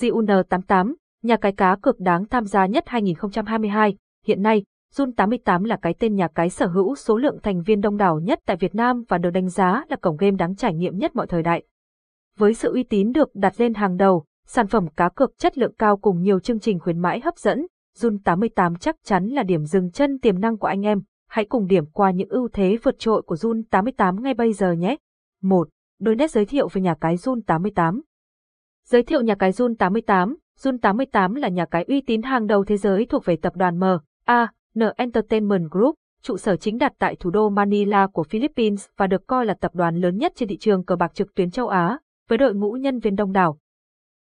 Jun88, nhà cái cá cược đáng tham gia nhất 2022. Hiện nay, Jun88 là cái tên nhà cái sở hữu số lượng thành viên đông đảo nhất tại Việt Nam và được đánh giá là cổng game đáng trải nghiệm nhất mọi thời đại. Với sự uy tín được đặt lên hàng đầu, sản phẩm cá cược chất lượng cao cùng nhiều chương trình khuyến mãi hấp dẫn, Jun88 chắc chắn là điểm dừng chân tiềm năng của anh em. Hãy cùng điểm qua những ưu thế vượt trội của Jun88 ngay bây giờ nhé. 1. Đôi nét giới thiệu về nhà cái Jun88. Giới thiệu nhà cái Jun 88. Jun 88 là nhà cái uy tín hàng đầu thế giới thuộc về tập đoàn M. A. N Entertainment Group, trụ sở chính đặt tại thủ đô Manila của Philippines và được coi là tập đoàn lớn nhất trên thị trường cờ bạc trực tuyến châu Á, với đội ngũ nhân viên đông đảo.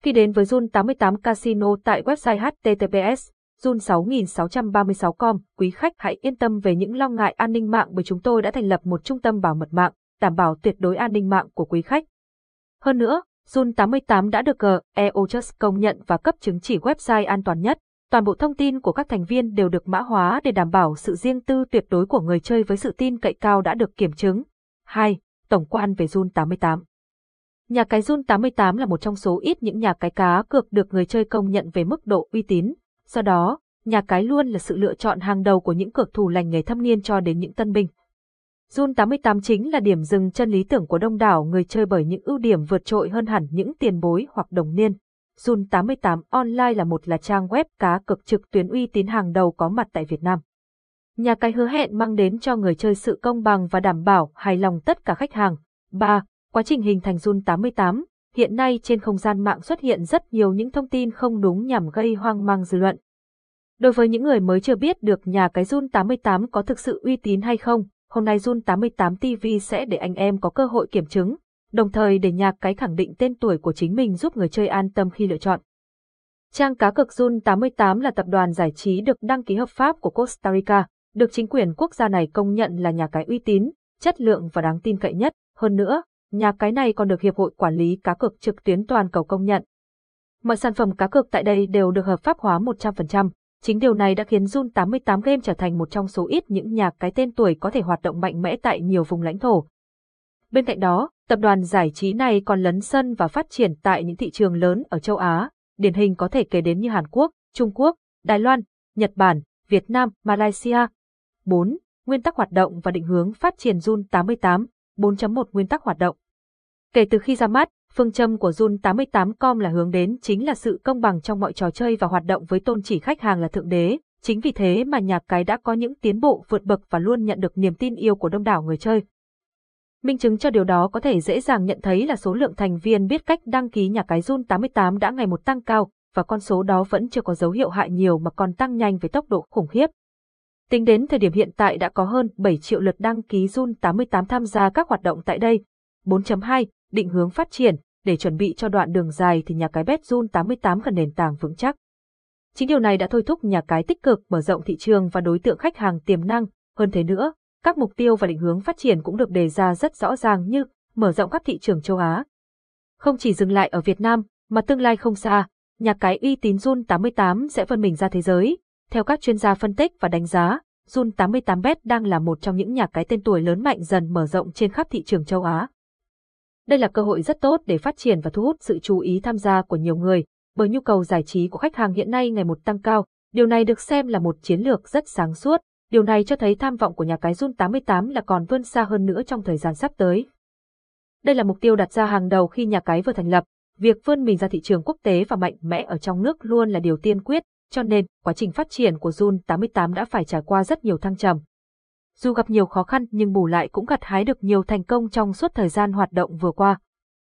Khi đến với Jun 88 Casino tại website https://jun6636.com, quý khách hãy yên tâm về những lo ngại an ninh mạng bởi chúng tôi đã thành lập một trung tâm bảo mật mạng, đảm bảo tuyệt đối an ninh mạng của quý khách. Hơn nữa, Sun88 đã được ờ, GEOJust công nhận và cấp chứng chỉ website an toàn nhất. Toàn bộ thông tin của các thành viên đều được mã hóa để đảm bảo sự riêng tư tuyệt đối của người chơi với sự tin cậy cao đã được kiểm chứng. 2. Tổng quan về Sun88 Nhà cái Sun88 là một trong số ít những nhà cái cá cược được người chơi công nhận về mức độ uy tín. Do đó, nhà cái luôn là sự lựa chọn hàng đầu của những cược thủ lành nghề thâm niên cho đến những tân binh. Zun 88 chính là điểm dừng chân lý tưởng của đông đảo người chơi bởi những ưu điểm vượt trội hơn hẳn những tiền bối hoặc đồng niên. Zun 88 Online là một là trang web cá cược trực tuyến uy tín hàng đầu có mặt tại Việt Nam. Nhà cái hứa hẹn mang đến cho người chơi sự công bằng và đảm bảo hài lòng tất cả khách hàng. 3. Quá trình hình thành Zun 88 Hiện nay trên không gian mạng xuất hiện rất nhiều những thông tin không đúng nhằm gây hoang mang dư luận. Đối với những người mới chưa biết được nhà cái Zun 88 có thực sự uy tín hay không, hôm nay Jun 88 TV sẽ để anh em có cơ hội kiểm chứng, đồng thời để nhạc cái khẳng định tên tuổi của chính mình giúp người chơi an tâm khi lựa chọn. Trang cá cược Jun 88 là tập đoàn giải trí được đăng ký hợp pháp của Costa Rica, được chính quyền quốc gia này công nhận là nhà cái uy tín, chất lượng và đáng tin cậy nhất. Hơn nữa, nhà cái này còn được Hiệp hội Quản lý cá cược trực tuyến toàn cầu công nhận. Mọi sản phẩm cá cược tại đây đều được hợp pháp hóa 100%. Chính điều này đã khiến Jun 88 Game trở thành một trong số ít những nhà cái tên tuổi có thể hoạt động mạnh mẽ tại nhiều vùng lãnh thổ. Bên cạnh đó, tập đoàn giải trí này còn lấn sân và phát triển tại những thị trường lớn ở châu Á, điển hình có thể kể đến như Hàn Quốc, Trung Quốc, Đài Loan, Nhật Bản, Việt Nam, Malaysia. 4. Nguyên tắc hoạt động và định hướng phát triển Jun 88, 4.1 Nguyên tắc hoạt động Kể từ khi ra mắt, phương châm của Jun 88com là hướng đến chính là sự công bằng trong mọi trò chơi và hoạt động với tôn chỉ khách hàng là thượng đế. Chính vì thế mà nhà cái đã có những tiến bộ vượt bậc và luôn nhận được niềm tin yêu của đông đảo người chơi. Minh chứng cho điều đó có thể dễ dàng nhận thấy là số lượng thành viên biết cách đăng ký nhà cái Jun 88 đã ngày một tăng cao, và con số đó vẫn chưa có dấu hiệu hại nhiều mà còn tăng nhanh với tốc độ khủng khiếp. Tính đến thời điểm hiện tại đã có hơn 7 triệu lượt đăng ký Jun 88 tham gia các hoạt động tại đây. 4.2 định hướng phát triển, để chuẩn bị cho đoạn đường dài thì nhà cái Betzun 88 cần nền tảng vững chắc. Chính điều này đã thôi thúc nhà cái tích cực mở rộng thị trường và đối tượng khách hàng tiềm năng, hơn thế nữa, các mục tiêu và định hướng phát triển cũng được đề ra rất rõ ràng như mở rộng các thị trường châu Á. Không chỉ dừng lại ở Việt Nam, mà tương lai không xa, nhà cái uy tín Jun 88 sẽ vươn mình ra thế giới. Theo các chuyên gia phân tích và đánh giá, Jun 88bet đang là một trong những nhà cái tên tuổi lớn mạnh dần mở rộng trên khắp thị trường châu Á. Đây là cơ hội rất tốt để phát triển và thu hút sự chú ý tham gia của nhiều người, bởi nhu cầu giải trí của khách hàng hiện nay ngày một tăng cao. Điều này được xem là một chiến lược rất sáng suốt. Điều này cho thấy tham vọng của nhà cái Jun 88 là còn vươn xa hơn nữa trong thời gian sắp tới. Đây là mục tiêu đặt ra hàng đầu khi nhà cái vừa thành lập. Việc vươn mình ra thị trường quốc tế và mạnh mẽ ở trong nước luôn là điều tiên quyết, cho nên quá trình phát triển của Jun 88 đã phải trải qua rất nhiều thăng trầm. Dù gặp nhiều khó khăn, nhưng bù lại cũng gặt hái được nhiều thành công trong suốt thời gian hoạt động vừa qua.